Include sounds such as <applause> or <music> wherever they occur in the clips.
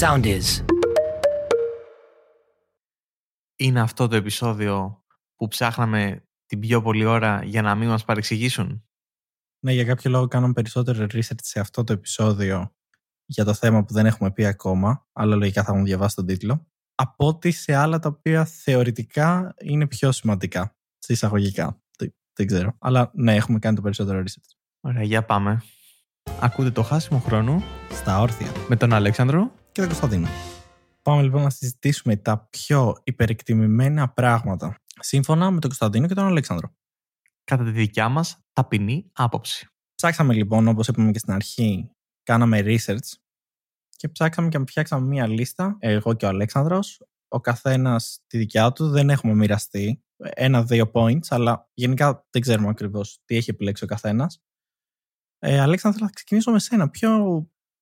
Sound is. Είναι αυτό το επεισόδιο που ψάχναμε την πιο πολλή ώρα για να μην μας παρεξηγήσουν; Ναι, για κάποιο λόγο κάναμε περισσότερο research σε αυτό το επεισόδιο για το θέμα που δεν έχουμε πει ακόμα, αλλά λογικά θα έχουν διαβάσει τον τίτλο, από ότι σε άλλα τα οποία θεωρητικά είναι πιο σημαντικά, σε εισαγωγικά. Δεν, δεν ξέρω. Αλλά ναι, έχουμε κάνει το περισσότερο research. Ωραία, για πάμε. Ακούτε το χάσιμο χρόνο Στα όρθια με τον Αλέξανδρο. Και τον Κωνσταντίνο. Πάμε λοιπόν να συζητήσουμε τα πιο υπερεκτιμημένα πράγματα σύμφωνα με τον Κωνσταντίνο και τον Αλέξανδρο. κατά τη δικιά μας ταπεινή άποψη. Ψάξαμε λοιπόν, όπως είπαμε και στην αρχή, κάναμε research και ψάξαμε και φτιάξαμε μία λίστα, εγώ και ο Αλέξανδρος, ο καθένας τη δικιά του, δεν έχουμε μοιραστεί ένα-δύο points, αλλά γενικά δεν ξέρουμε ακριβώς τι έχει επιλέξει ο καθένας. Ε, Αλέξανδρο, θα ξεκινήσω με σένα. Ποιο,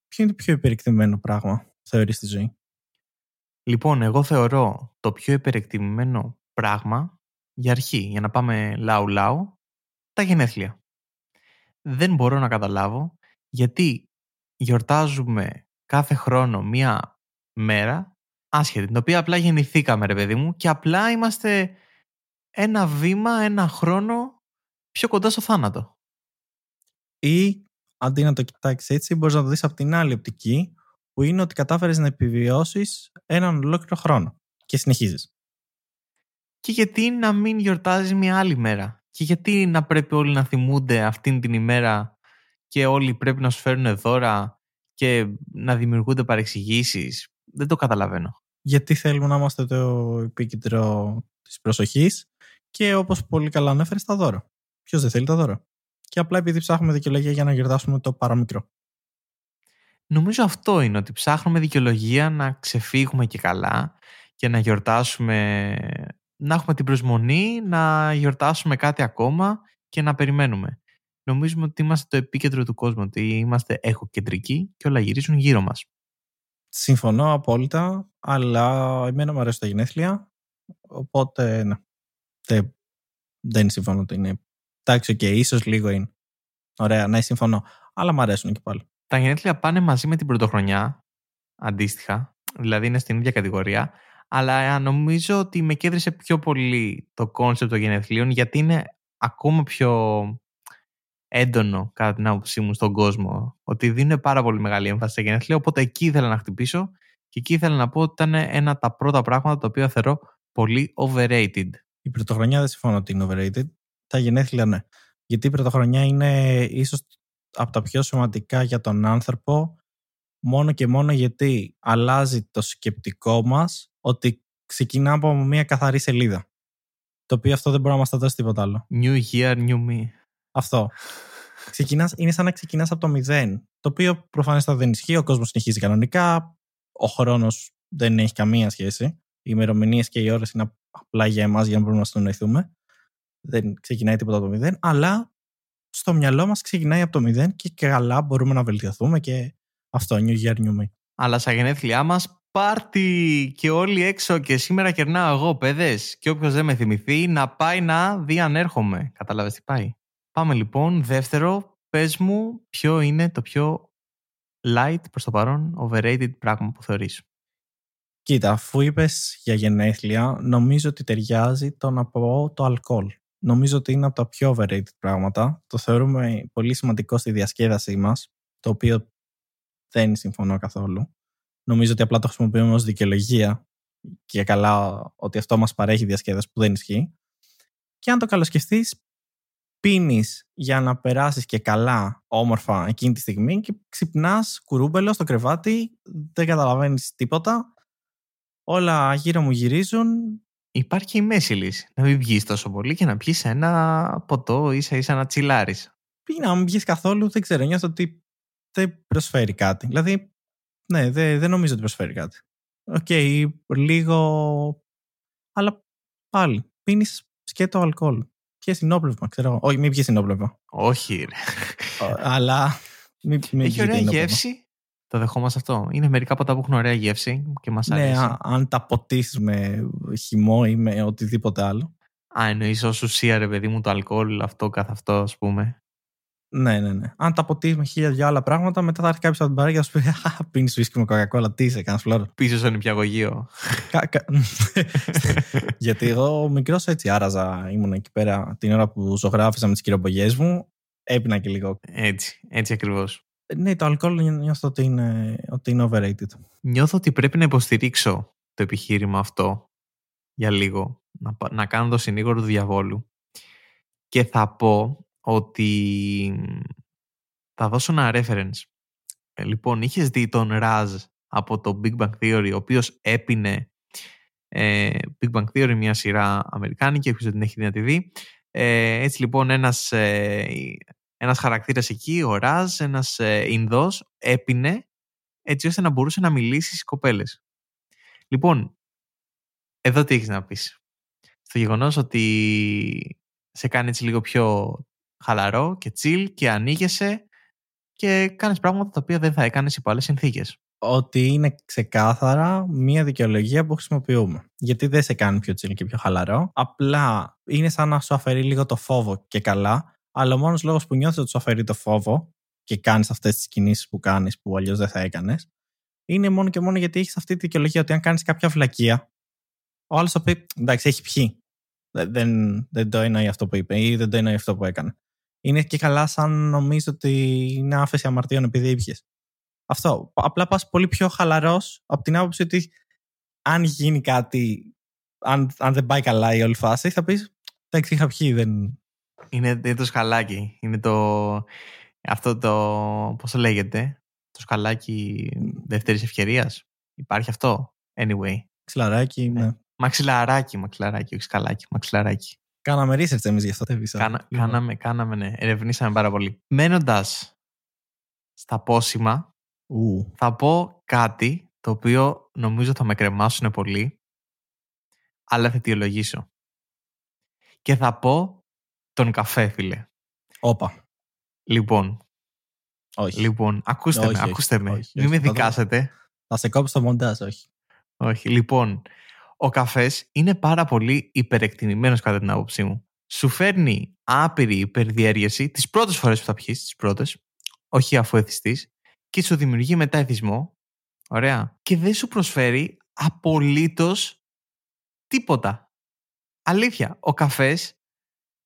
ποιο είναι το πιο υπερεκτιμημένο πράγμα, θεωρείς στη ζωή; Λοιπόν, εγώ θεωρώ το πιο υπερεκτιμημένο πράγμα για αρχή, για να πάμε λαού-λαού, τα γενέθλια. Δεν μπορώ να καταλάβω γιατί γιορτάζουμε κάθε χρόνο μία μέρα άσχετη, την οποία απλά γεννηθήκαμε ρε παιδί μου και απλά είμαστε ένα βήμα, ένα χρόνο πιο κοντά στο θάνατο. Ή αντί να το κοιτάξεις έτσι, μπορείς να το δεις από την άλλη οπτική, που είναι ότι κατάφερες να επιβιώσεις έναν ολόκληρο χρόνο. Και συνεχίζεις. Και γιατί να μην γιορτάζεις μια άλλη μέρα; Και γιατί να πρέπει όλοι να θυμούνται αυτήν την ημέρα και όλοι πρέπει να σου φέρουν δώρα και να δημιουργούνται παρεξηγήσεις; Δεν το καταλαβαίνω. Γιατί θέλουμε να είμαστε το επίκεντρο της προσοχής και όπως πολύ καλά ανέφερες, τα δώρα. Ποιος δεν θέλει τα δώρα; Και απλά επειδή ψάχνουμε δικαιολογία για να γιορτάσουμε το παραμικρό. Νομίζω αυτό είναι ότι ψάχνουμε δικαιολογία να ξεφύγουμε και καλά και να γιορτάσουμε, να έχουμε την προσμονή να γιορτάσουμε κάτι ακόμα και να περιμένουμε. Νομίζουμε ότι είμαστε το επίκεντρο του κόσμου, ότι είμαστε έχοκεντρικοί και όλα γυρίζουν γύρω μας. Συμφωνώ απόλυτα, αλλά εμένα μου αρέσει τα γενέθλια. Οπότε, ναι. Δεν, δεν συμφωνώ ότι είναι. Εντάξει, οκ, ίσως λίγο είναι. Ωραία, ναι, συμφωνώ. Αλλά μου αρέσουν και πάλι. Τα γενέθλια πάνε μαζί με την πρωτοχρονιά, αντίστοιχα, δηλαδή είναι στην ίδια κατηγορία, αλλά νομίζω ότι με κέντρισε πιο πολύ το κόνσεπτ των γενεθλίων γιατί είναι ακόμα πιο έντονο κατά την άποψή μου στον κόσμο ότι δίνουν πάρα πολύ μεγάλη έμφαση στα γενέθλια οπότε εκεί ήθελα να χτυπήσω και εκεί ήθελα να πω ότι ήταν ένα από τα πρώτα πράγματα τα οποία θεωρώ πολύ overrated. Η πρωτοχρονιά δεν συμφωνώ ότι είναι overrated. Τα γενέθλια ναι. Γιατί η πρωτοχρονιά είναι ίσως από τα πιο σημαντικά για τον άνθρωπο μόνο και μόνο γιατί αλλάζει το σκεπτικό μας ότι ξεκινά από μια καθαρή σελίδα. Το οποίο αυτό δεν μπορεί να μας τα δώσει τίποτα άλλο. New year, new me. Αυτό. Ξεκινάς, είναι σαν να ξεκινάς από το μηδέν. Το οποίο προφανώς δεν ισχύει. Ο κόσμος συνεχίζει κανονικά. Ο χρόνος δεν έχει καμία σχέση. Οι ημερομηνίες και οι ώρες είναι απλά για εμάς για να μπορούμε να συνοηθούμε. Δεν ξεκινάει τίποτα από το μηδέν. Αλλά στο μυαλό μας ξεκινάει από το μηδέν και καλά μπορούμε να βελτιωθούμε και αυτό, New Year, New Me. Αλλά στα γενέθλιά μας πάρτι και όλοι έξω και σήμερα κερνάω εγώ παιδες και όποιος δεν με θυμηθεί να πάει να δει αν έρχομαι. Κατάλαβες τι πάει; Πάμε λοιπόν. Δεύτερο, πες μου ποιο είναι το πιο light προς το παρόν overrated πράγμα που θεωρείς. Κοίτα, αφού είπες για γενέθλια, νομίζω ότι ταιριάζει το να πω το αλκοόλ. Νομίζω ότι είναι από τα πιο overrated πράγματα. Το θεωρούμε πολύ σημαντικό στη διασκέδασή μας, το οποίο δεν συμφωνώ καθόλου. Νομίζω ότι απλά το χρησιμοποιούμε ως δικαιολογία και καλά ότι αυτό μας παρέχει διασκέδαση που δεν ισχύει. Και αν το καλοσκεφτείς, πίνεις για να περάσεις και καλά όμορφα εκείνη τη στιγμή και ξυπνάς κουρούμπελο στο κρεβάτι, δεν καταλαβαίνεις τίποτα. Όλα γύρω μου γυρίζουν, Υπάρχει και η μέση λύση. Να μην βγεις τόσο πολύ και να πιεις ένα ποτό ίσα ίσα να τσιλάρεις. Ή και να μην βγεις καθόλου, δεν ξέρω. Νιώθω ότι δεν προσφέρει κάτι. Δηλαδή, ναι, δεν, δεν νομίζω ότι προσφέρει κάτι. Οκ, λίγο. Αλλά πάλι, πίνεις σκέτο αλκοόλ. Πιες συνόπλευμα, ξέρω εγώ. Όχι, μην πιες συνόπλευμα. Όχι ρε. Αλλά. Μην, μην Έχει πιείτε ωραία συνόπλευμα. γεύση. Το δεχόμαστε αυτό. Είναι μερικά ποτά που έχουν ωραία γεύση και μας Ναι, αρέσει. α- αν τα ποτίσεις με χυμό ή με οτιδήποτε άλλο. Α, εννοείς ως ουσία ρε παιδί μου το αλκοόλ αυτό καθ' αυτό ας πούμε. Ναι, ναι, ναι. Αν τα αποτύχει με χίλια δυο άλλα πράγματα, μετά θα έρθει κάποιος από την παρέα και θα σου πει Α, πίνεις whisky με κοκακόλα, τι είσαι, κανένα φλόρο. Πίσω στο νηπιαγωγείο. Κα- κα- <laughs> Γιατί εγώ μικρός έτσι άραζα. Ήμουν εκεί πέρα την ώρα που ζωγράφιζα με τις κυριοπογιέ μου. Έπινα και λίγο. Έτσι, έτσι ακριβώς. Ε, Ναι, το αλκοόλ νιώθω ότι είναι, ότι είναι overrated. Νιώθω ότι πρέπει να υποστηρίξω το επιχείρημα αυτό για λίγο. Να, πα- να κάνω το συνήγορο του διαβόλου. Και θα πω ότι θα δώσω ένα reference. Ε, λοιπόν, είχες δει τον Raz από το Big Bang Theory, ο οποίος έπινε ε, Big Bang Theory, μια σειρά αμερικάνικη, όποιος δεν την έχει δει να τη δει. Ε, έτσι λοιπόν ένας, ε, ένας χαρακτήρας εκεί, ο Ραζ, ένας ε, Ινδός, έπινε έτσι ώστε να μπορούσε να μιλήσει στις κοπέλες. Λοιπόν, εδώ τι έχεις να πεις. Στο γεγονός ότι σε κάνει έτσι λίγο πιο χαλαρό και chill και ανοίγεσαι και κάνεις πράγματα τα οποία δεν θα έκανες υπό άλλες συνθήκες. Ότι είναι ξεκάθαρα μία δικαιολογία που χρησιμοποιούμε. Γιατί δεν σε κάνει πιο chill και πιο χαλαρό. Απλά είναι σαν να σου αφαιρεί λίγο το φόβο και καλά. Αλλά ο μόνος λόγος που νιώθεις ότι σου αφαιρεί το φόβο και κάνεις αυτές τις κινήσεις που κάνεις που αλλιώς δεν θα έκανες, είναι μόνο και μόνο γιατί έχεις αυτή τη δικαιολογία ότι αν κάνεις κάποια βλακεία, ο άλλος θα πει εντάξει, έχει πιει. Δεν, δεν, δεν το εννοεί αυτό που είπε ή δεν το εννοεί αυτό που έκανε. Είναι και καλά σαν νομίζω ότι είναι άφεση αμαρτίων επειδή ήπιες. Αυτό. Απλά πας πολύ πιο χαλαρός από την άποψη ότι αν γίνει κάτι, αν, αν δεν πάει καλά η όλη φάση, θα πεις εντάξει, είχα πιει. Δεν... Είναι, είναι το σκαλάκι. Είναι το... Αυτό το... Πώς το λέγεται. Το σκαλάκι δεύτερης ευκαιρίας. Υπάρχει αυτό; Anyway. Ξυλαράκι, ναι. Μαξιλαράκι, μαξιλαράκι, όχι σκαλάκι, μαξιλαράκι. Κάναμε research εμείς γι' αυτό. το επεισόδιο. Κάνα, Λοιπόν, κάναμε, κάναμε, ναι. Ερευνήσαμε πάρα πολύ. Μένοντας στα πόσιμα, ου, θα πω κάτι το οποίο νομίζω θα με κρεμάσουν πολύ, αλλά θα αιτιολογήσω. Και θα πω τον καφέ, φίλε. Όπα. Λοιπόν, Όχι. λοιπόν, ακούστε Όχι, με, όχι, ακούστε με. όχι, Μην όχι. με Θα το- δικάσετε. Θα σε κόψω το μοντάζ, όχι. Όχι. Λοιπόν, ο καφές είναι πάρα πολύ υπερεκτιμημένος κατά την άποψή μου. Σου φέρνει άπειρη υπερδιέργεση τις πρώτες φορές που θα πιείς, τις πρώτες, όχι αφού εθιστείς, και σου δημιουργεί μετά εθισμό. Ωραία. Και δεν σου προσφέρει απολύτως τίποτα. Αλήθεια, ο καφές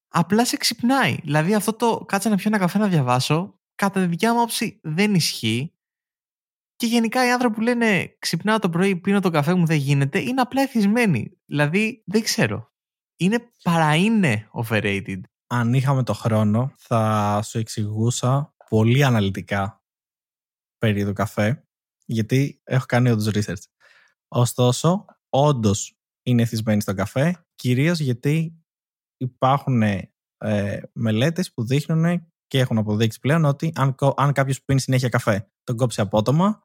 απλά σε ξυπνάει. Δηλαδή αυτό το κάτσε να πιω ένα καφέ να διαβάσω, κατά τη δικιά μου άποψη δεν ισχύει. Και γενικά οι άνθρωποι που λένε ξυπνάω το πρωί, πίνω το καφέ μου, δεν γίνεται, είναι απλά εθισμένοι. Δηλαδή δεν ξέρω. Είναι παρά είναι overrated. Αν είχαμε το χρόνο, θα σου εξηγούσα πολύ αναλυτικά περί του καφέ, γιατί έχω κάνει όντως research. Ωστόσο, όντως είναι εθισμένοι στον καφέ, κυρίως γιατί υπάρχουν ε, μελέτες που δείχνουν και έχουν αποδείξει πλέον ότι αν, κο- αν κάποιος πίνει συνέχεια καφέ, τον κόψει απότομα,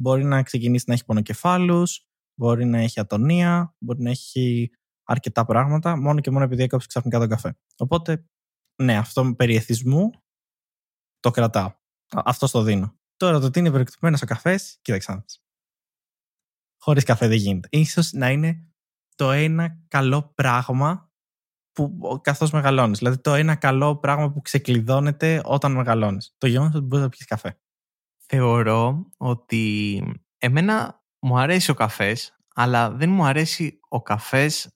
μπορεί να ξεκινήσει να έχει πονοκεφάλους, μπορεί να έχει ατονία, μπορεί να έχει αρκετά πράγματα, μόνο και μόνο επειδή έκοψε ξαφνικά τον καφέ. Οπότε, ναι, αυτό περί εθισμού το κρατάω. Α- Αυτό το δίνω. Τώρα το τι είναι υπερεκτυπωμένο ο καφές, κοίταξε να δεις. Χωρίς καφέ δεν γίνεται. Ίσως να είναι το ένα καλό πράγμα που καθώς μεγαλώνεις. Δηλαδή το ένα καλό πράγμα που ξεκλειδώνεται όταν μεγαλώνεις. Το γεγονός ότι μπορείς να πιεις καφέ. Θεωρώ ότι εμένα μου αρέσει ο καφές, αλλά δεν μου αρέσει ο καφές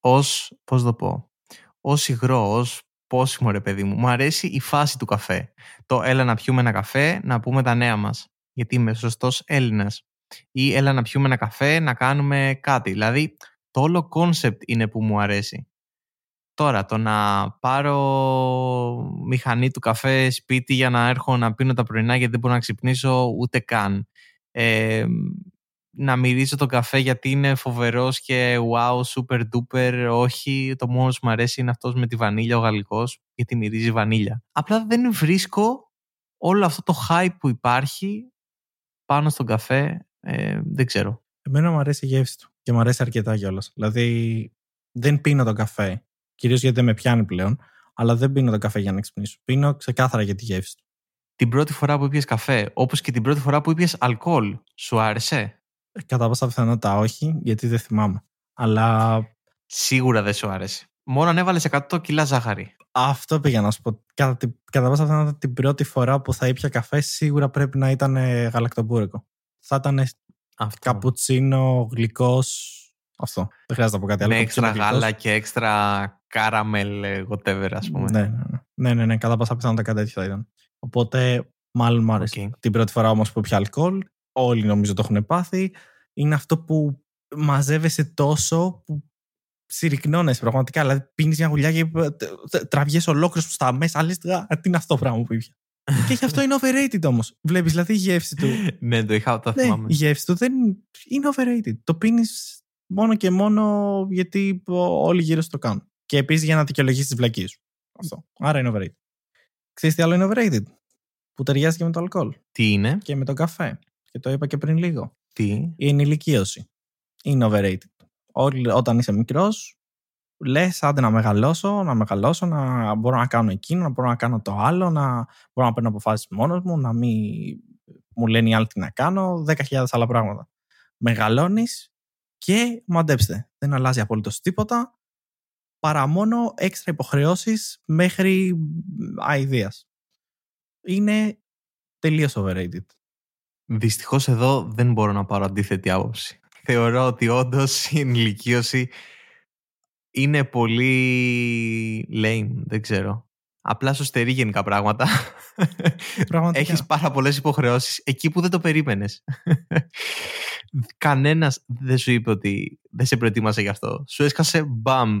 ως, πώς το πω, ως υγρό, ως πόσιμο ρε παιδί μου. Μου αρέσει η φάση του καφέ. Το έλα να πιούμε ένα καφέ, να πούμε τα νέα μας. Γιατί είμαι σωστός Έλληνας. Ή έλα να πιούμε ένα καφέ, να κάνουμε κάτι. Δηλαδή, το όλο κόνσεπτ είναι που μου αρέσει. Τώρα, το να πάρω μηχανή του καφέ σπίτι για να έχω να πίνω τα πρωινά γιατί δεν μπορώ να ξυπνήσω ούτε καν. Ε, να μυρίζω τον καφέ γιατί είναι φοβερός και wow, super duper. Όχι, το μόνο που μου αρέσει είναι αυτός με τη βανίλια, ο γαλλικός, γιατί μυρίζει βανίλια. Απλά δεν βρίσκω όλο αυτό το hype που υπάρχει πάνω στον καφέ. Ε, δεν ξέρω. Εμένα μου αρέσει η γεύση του και μου αρέσει αρκετά κιόλας. Δηλαδή δεν πίνω τον καφέ, κυρίως γιατί δεν με πιάνει πλέον, αλλά δεν πίνω τον καφέ για να ξυπνήσω. Πίνω ξεκάθαρα για τη γεύση του. Την πρώτη φορά που ήπιες καφέ, όπως και την πρώτη φορά που ήπιες αλκοόλ, σου άρεσε; Ε, Κατά πάσα πιθανότητα όχι, γιατί δεν θυμάμαι. Αλλά Σίγουρα δεν σου άρεσε. Μόνο αν έβαλες 100 κιλά ζάχαρη. Αυτό πήγα να σου πω. Κατά, τη- κατά πάσα πιθανότητα την πρώτη φορά που θα ήπια καφέ, σίγουρα πρέπει να ήταν ε, γαλακτομπούρικο. Θα ήταν Αυτό. καπουτσίνο, γλυκός. Αυτό. Δεν χρειάζεται να πω κάτι άλλο. με έξτρα Καπουτσίνο γλυκός. γάλα και έξτρα caramel ε, whatever ας πούμε. Ναι, ναι, ναι. ναι, ναι, ναι, κατά πάσα πιθανότητα κάτι τέτοιο θα ήταν. Οπότε, μάλλον μου άρεσε. Οκ. Την πρώτη φορά όμως που ήπια αλκοόλ, όλοι νομίζω το έχουν πάθει. Είναι αυτό που μαζεύεσαι τόσο που συρρυκνώνεσαι πραγματικά. Δηλαδή, πίνεις μια γουλιά και τραβιέ ολόκληρος στα μέσα. Λες, τι είναι αυτό το πράγμα που ήπια. και γι' αυτό είναι overrated όμως. Βλέπεις δηλαδή η γεύση του. <laughs> ναι, το είχα, το ναι, θυμάμαι. η γεύση του δεν είναι overrated. Το πίνεις μόνο και μόνο γιατί όλοι γύρω σου το κάνουν. Και επίσης για να δικαιολογήσεις τις βλακίες σου. Αυτό. Άρα είναι overrated. Ξέρεις τι άλλο είναι overrated; Που ταιριάζει και με το αλκοόλ Τι είναι, και με τον καφέ. Και το είπα και πριν λίγο. τι; Η ενηλικίωση. Είναι overrated. Όλοι, όταν είσαι μικρός, λες άντε να μεγαλώσω, να μεγαλώσω, να μπορώ να κάνω εκείνο, να μπορώ να κάνω το άλλο, να μπορώ να παίρνω αποφάσεις μόνος μου, να μην μου λένε οι άλλοι τι να κάνω, 10.000 άλλα πράγματα. Μεγαλώνεις και μαντέψτε, δεν αλλάζει απολύτως τίποτα παρά μόνο έξτρα υποχρεώσεις μέχρι αηδίας. Είναι τελείως overrated. Δυστυχώς εδώ δεν μπορώ να πάρω αντίθετη άποψη. Θεωρώ ότι όντως η ενηλικίωση είναι πολύ lame, δεν ξέρω. Απλά σου στερεί γενικά πράγματα. Πραγματικά. Έχεις πάρα πολλές υποχρεώσεις εκεί που δεν το περίμενες. Κανένας δεν σου είπε ότι δεν σε προετοίμασε γι' αυτό. Σου έσκασε μπαμ.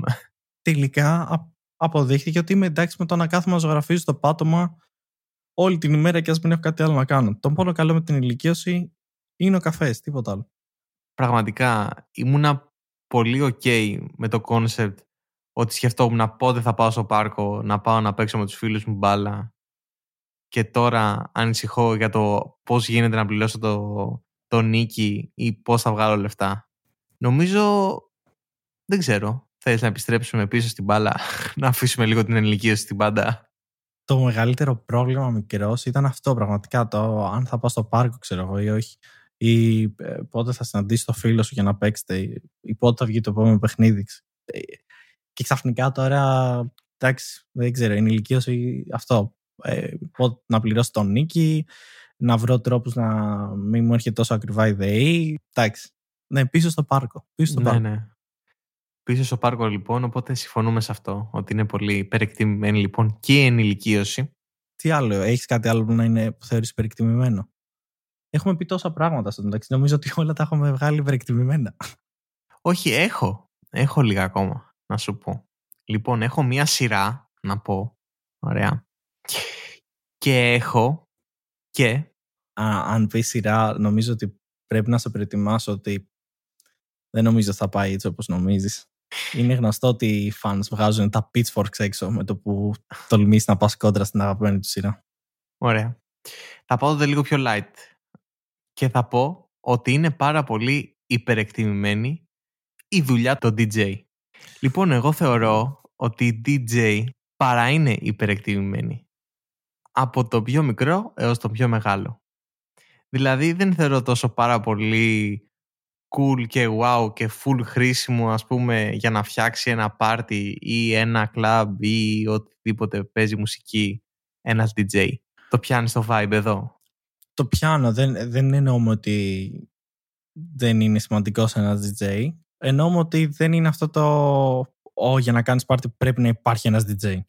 Τελικά α- αποδείχθηκε ότι είμαι εντάξει με το να κάθομαι να ζωγραφίζω στο πάτωμα όλη την ημέρα και ας μην έχω κάτι άλλο να κάνω. Το μόνο καλό με την ηλικίωση είναι ο καφές, τίποτα άλλο. Πραγματικά ήμουνα πολύ ok με το concept ότι σκεφτόμουν πότε θα πάω στο πάρκο να πάω να παίξω με τους φίλους μου μπάλα και τώρα ανησυχώ για το πώς γίνεται να πληρώσω το, το νίκη ή πώς θα βγάλω λεφτά. Νομίζω, δεν ξέρω, θέλεις να επιστρέψουμε πίσω στην μπάλα, <laughs> να αφήσουμε λίγο την ενηλικίωση στην πάντα. Το μεγαλύτερο πρόβλημα μικρός ήταν αυτό πραγματικά. Το αν θα πάω στο πάρκο, ξέρω εγώ, ή όχι. Ή ε, πότε θα συναντήσει το φίλο σου για να παίξετε, ή- ή πότε θα βγει το επόμενο παιχνίδι. Ε, Και ξαφνικά τώρα, εντάξει, δεν ξέρω, είναι ηλικίωση αυτό. Ε, πότε να πληρώσω τον νίκη, να βρω τρόπους να μην μου έρχεται τόσο ακριβά η ΔΕΗ. Εντάξει. Ναι, πίσω στο πάρκο. Πίσω στο ναι, πάρκο. ναι. Πίσω στο πάρκο λοιπόν, οπότε συμφωνούμε σε αυτό, ότι είναι πολύ υπερεκτιμημένη λοιπόν και η ενηλικίωση. Τι άλλο, έχεις κάτι άλλο που να είναι που θεωρείς υπερεκτιμημένο; Έχουμε πει τόσα πράγματα στο μεταξύ. Νομίζω ότι όλα τα έχουμε βγάλει υπερεκτιμημένα. Όχι, έχω. Έχω λίγα ακόμα να σου πω. Λοιπόν, έχω μία σειρά να πω. Ωραία. Και έχω και Α, αν πεις σειρά, νομίζω ότι πρέπει να σε προετοιμάσω ότι δεν νομίζω θα πάει έτσι όπως νομίζεις. Είναι γνωστό ότι οι fans βγάζουν τα pitchforks έξω με το που τολμήσει να πας κόντρα στην αγαπημένη του σειρά. Ωραία. Θα πάω το λίγο πιο light. Και θα πω ότι είναι πάρα πολύ υπερεκτιμημένη η δουλειά των DJ. Λοιπόν, εγώ θεωρώ ότι η DJ παρά είναι υπερεκτιμημένη. Από το πιο μικρό έως το πιο μεγάλο. Δηλαδή δεν θεωρώ τόσο πάρα πολύ cool και wow και full χρήσιμο ας πούμε για να φτιάξει ένα πάρτι ή ένα club ή οτιδήποτε παίζει μουσική ένας DJ. Το πιάνεις στο vibe εδώ; Το πιάνω, δεν, δεν εννοούμε ότι δεν είναι σημαντικός ένας DJ. Εννοούμε ότι δεν είναι αυτό το «Ω, για να κάνεις πάρτι πρέπει να υπάρχει ένας DJ».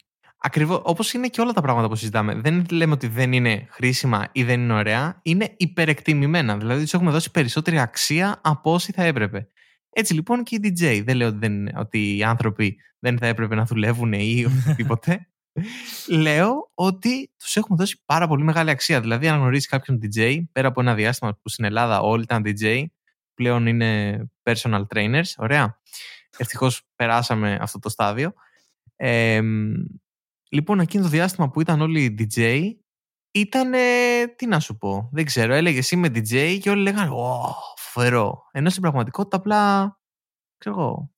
Ακριβώς, όπως είναι και όλα τα πράγματα που συζητάμε. Δεν λέμε ότι δεν είναι χρήσιμα ή δεν είναι ωραία. Είναι υπερεκτιμημένα. Δηλαδή, τους έχουμε δώσει περισσότερη αξία από όσοι θα έπρεπε. Έτσι λοιπόν και οι DJ. Δεν λέω ότι, δεν, ότι οι άνθρωποι δεν θα έπρεπε να δουλεύουν ή οτιδήποτε. <laughs> λέω ότι τους έχουμε δώσει πάρα πολύ μεγάλη αξία. Δηλαδή, αν γνωρίζεις κάποιον DJ, πέρα από ένα διάστημα που στην Ελλάδα όλοι ήταν DJ, πλέον είναι personal trainers. Ωραία. Ευτυχώς περάσαμε αυτό το στάδιο. Ε, λοιπόν, εκείνο το διάστημα που ήταν όλοι οι DJ, ήταν, τι να σου πω, δεν ξέρω, έλεγε εσύ με DJ και όλοι λέγανε «Ω, φοβερό». Ενώ στην πραγματικότητα απλά, ξέρω εγώ,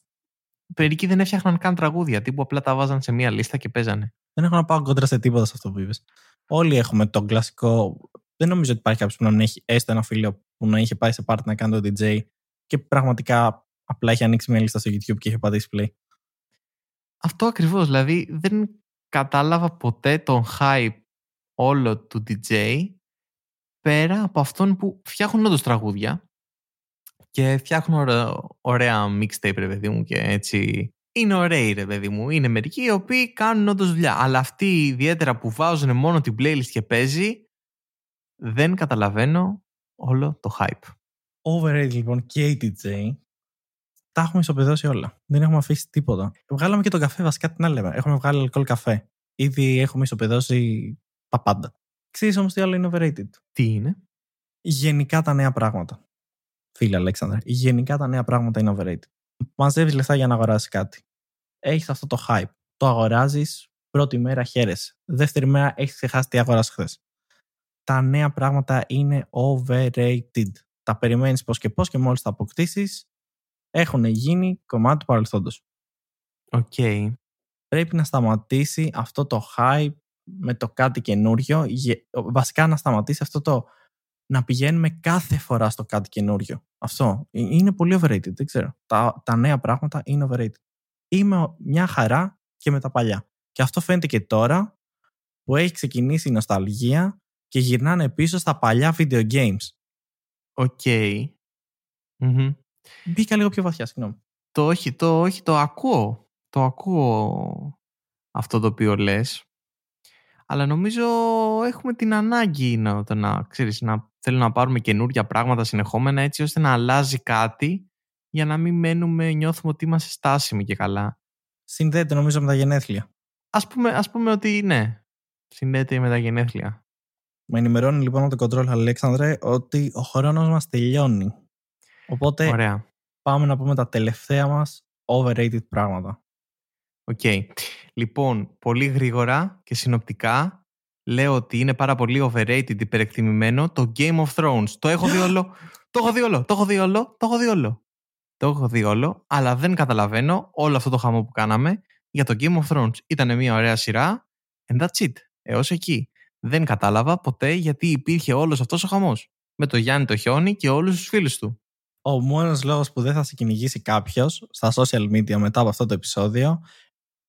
περικοί δεν έφτιαχναν καν τραγούδια, τύπου απλά τα βάζαν σε μία λίστα και παίζανε. Δεν έχω να πάω κόντρα σε τίποτα σε αυτό που είπες. Όλοι έχουμε τον κλασικό. Δεν νομίζω ότι υπάρχει κάποιος που να μην έχει έστω ένα φίλο που να είχε πάει σε πάρτι να κάνει το DJ και πραγματικά απλά έχει ανοίξει μια λίστα στο YouTube και είχε πατήσει play. Αυτό ακριβώς, δηλαδή δεν κατάλαβα ποτέ τον hype όλο του DJ πέρα από αυτόν που φτιάχνουν όντως τραγούδια και φτιάχνουν ωραία, ωραία mixtape ρε παιδί μου και έτσι είναι ωραίοι ρε παιδί μου. Είναι μερικοί οι οποίοι κάνουν όντως δουλειά. Αλλά αυτοί ιδιαίτερα που βάζουν μόνο την playlist και παίζει δεν καταλαβαίνω όλο το hype. Overrated λοιπόν και ATJ τα έχουμε ισοπεδώσει όλα. Δεν έχουμε αφήσει τίποτα. Βγάλαμε και τον καφέ, βασικά την άλλη Έχουμε βγάλει αλκοόλ καφέ. Ήδη έχουμε ισοπεδώσει τα πάντα. Ξέρεις όμως τι άλλο είναι overrated; Τι είναι; Γενικά τα νέα πράγματα. Φίλε Αλέξανδρα, γενικά τα νέα πράγματα είναι overrated. Μαζεύεις λεφτά για να αγοράσεις κάτι. Έχεις αυτό το hype. Το αγοράζεις, πρώτη μέρα χαίρεσαι. Δεύτερη μέρα έχεις ξεχάσει τι αγόρασες χθες. Τα νέα πράγματα είναι overrated. Τα περιμένεις πώς και πώς και μόλις τα αποκτήσεις, έχουν γίνει κομμάτι του παρελθόντος. Οκ. Πρέπει να σταματήσει αυτό το hype με το κάτι καινούριο. Βασικά να σταματήσει αυτό το να πηγαίνουμε κάθε φορά στο κάτι καινούριο. Αυτό ε, είναι πολύ overrated, δεν ξέρω. Τα, τα νέα πράγματα είναι overrated. Είμαι μια χαρά και με τα παλιά. Και αυτό φαίνεται και τώρα που έχει ξεκινήσει η νοσταλγία και γυρνάνε πίσω στα παλιά video games. OK. Okay. Mm-hmm. Μπήκα λίγο πιο βαθιά, συγγνώμη. Το όχι, το όχι, το ακούω. Το ακούω αυτό το οποίο λες. Αλλά νομίζω έχουμε την ανάγκη να, το να, ξέρεις, να θέλουμε να πάρουμε καινούργια πράγματα συνεχόμενα έτσι ώστε να αλλάζει κάτι για να μην μένουμε, νιώθουμε ότι είμαστε στάσιμοι και καλά. Συνδέεται νομίζω με τα γενέθλια. Ας πούμε, ας πούμε ότι ναι, συνδέεται με τα γενέθλια. Με ενημερώνει λοιπόν από το control Αλέξανδρε ότι ο χρόνος μας τελειώνει. Οπότε Ωραία. πάμε να πούμε τα τελευταία μας overrated πράγματα. OK. Okay. Λοιπόν, πολύ γρήγορα και συνοπτικά λέω ότι είναι πάρα πολύ overrated, υπερεκτιμημένο το Game of Thrones. Το έχω δει όλο. <laughs> το έχω δει όλο. Το έχω δει όλο. Το έχω δει όλο. Το έχω δει όλο, αλλά δεν καταλαβαίνω όλο αυτό το χαμό που κάναμε για το Game of Thrones. Ήταν μια ωραία σειρά and that's it. Έως εκεί. Δεν κατάλαβα ποτέ γιατί υπήρχε όλος αυτός ο χαμός. Με το Γιάννη το Χιόνι και όλους τους φίλους του. Ο μόνος λόγος που δεν θα σε κυνηγήσει κάποιος στα social media μετά από αυτό το επεισόδιο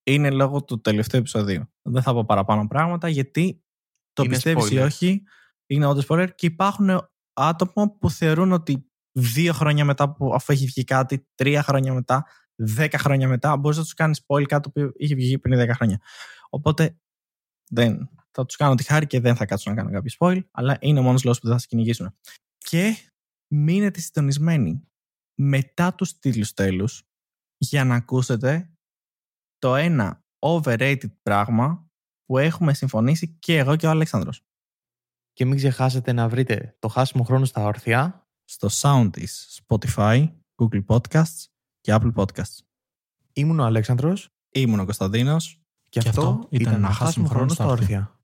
είναι λόγω του τελευταίου επεισοδίου. Δεν θα πω παραπάνω πράγματα γιατί το πιστεύεις ή όχι, είναι όντως spoiler και υπάρχουν άτομα που θεωρούν ότι δύο χρόνια μετά που αφού έχει βγει κάτι, τρία χρόνια μετά, δέκα χρόνια μετά, μπορείς να τους κάνεις spoil κάτι που είχε βγει πριν δέκα χρόνια. Οπότε δεν θα τους κάνω τη χάρη και δεν θα κάτσω να κάνω κάποιο spoil, αλλά είναι ο μόνος λόγος που δεν θα σε κυνηγήσουν. Και μείνετε συντονισμένοι μετά τους τίτλους τέλους για να ακούσετε το ένα overrated πράγμα που έχουμε συμφωνήσει και εγώ και ο Αλέξανδρος. Και μην ξεχάσετε να βρείτε το χάσιμο χρόνο στα όρθια στο sound της Spotify, Google Podcasts και Apple Podcasts. Ήμουν ο Αλέξανδρος. Ήμουν ο Κωνσταντίνος. Και, και αυτό, ήταν ένα χάσιμο χρόνο στα όρθια.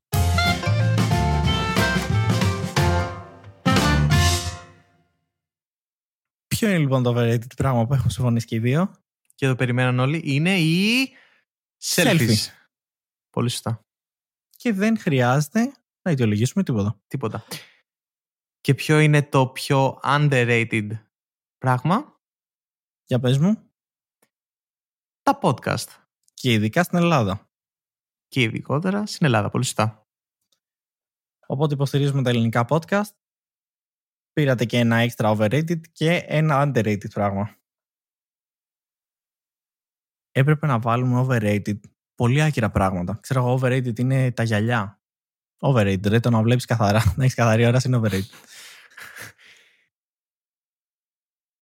Ποιο είναι λοιπόν το overrated πράγμα που έχουμε συμφωνήσει και οι δύο; Και το περιμέναν όλοι. Είναι η selfies. Πολύ σωστά και δεν χρειάζεται να ιδεολογήσουμε τίποτα. Τίποτα. Και ποιο είναι το πιο underrated πράγμα; Για πες μου. Τα podcast. Και ειδικά στην Ελλάδα. Και ειδικότερα στην Ελλάδα. Πολύ σωστά. Οπότε υποστηρίζουμε τα ελληνικά podcast. Πήρατε και ένα extra overrated και ένα underrated πράγμα. Έπρεπε να βάλουμε overrated πολύ άκυρα πράγματα. Ξέρω εγώ, overrated είναι τα γυαλιά. Overrated, ρε, το να βλέπεις καθαρά, <laughs> να έχεις καθαρή ώρα είναι overrated.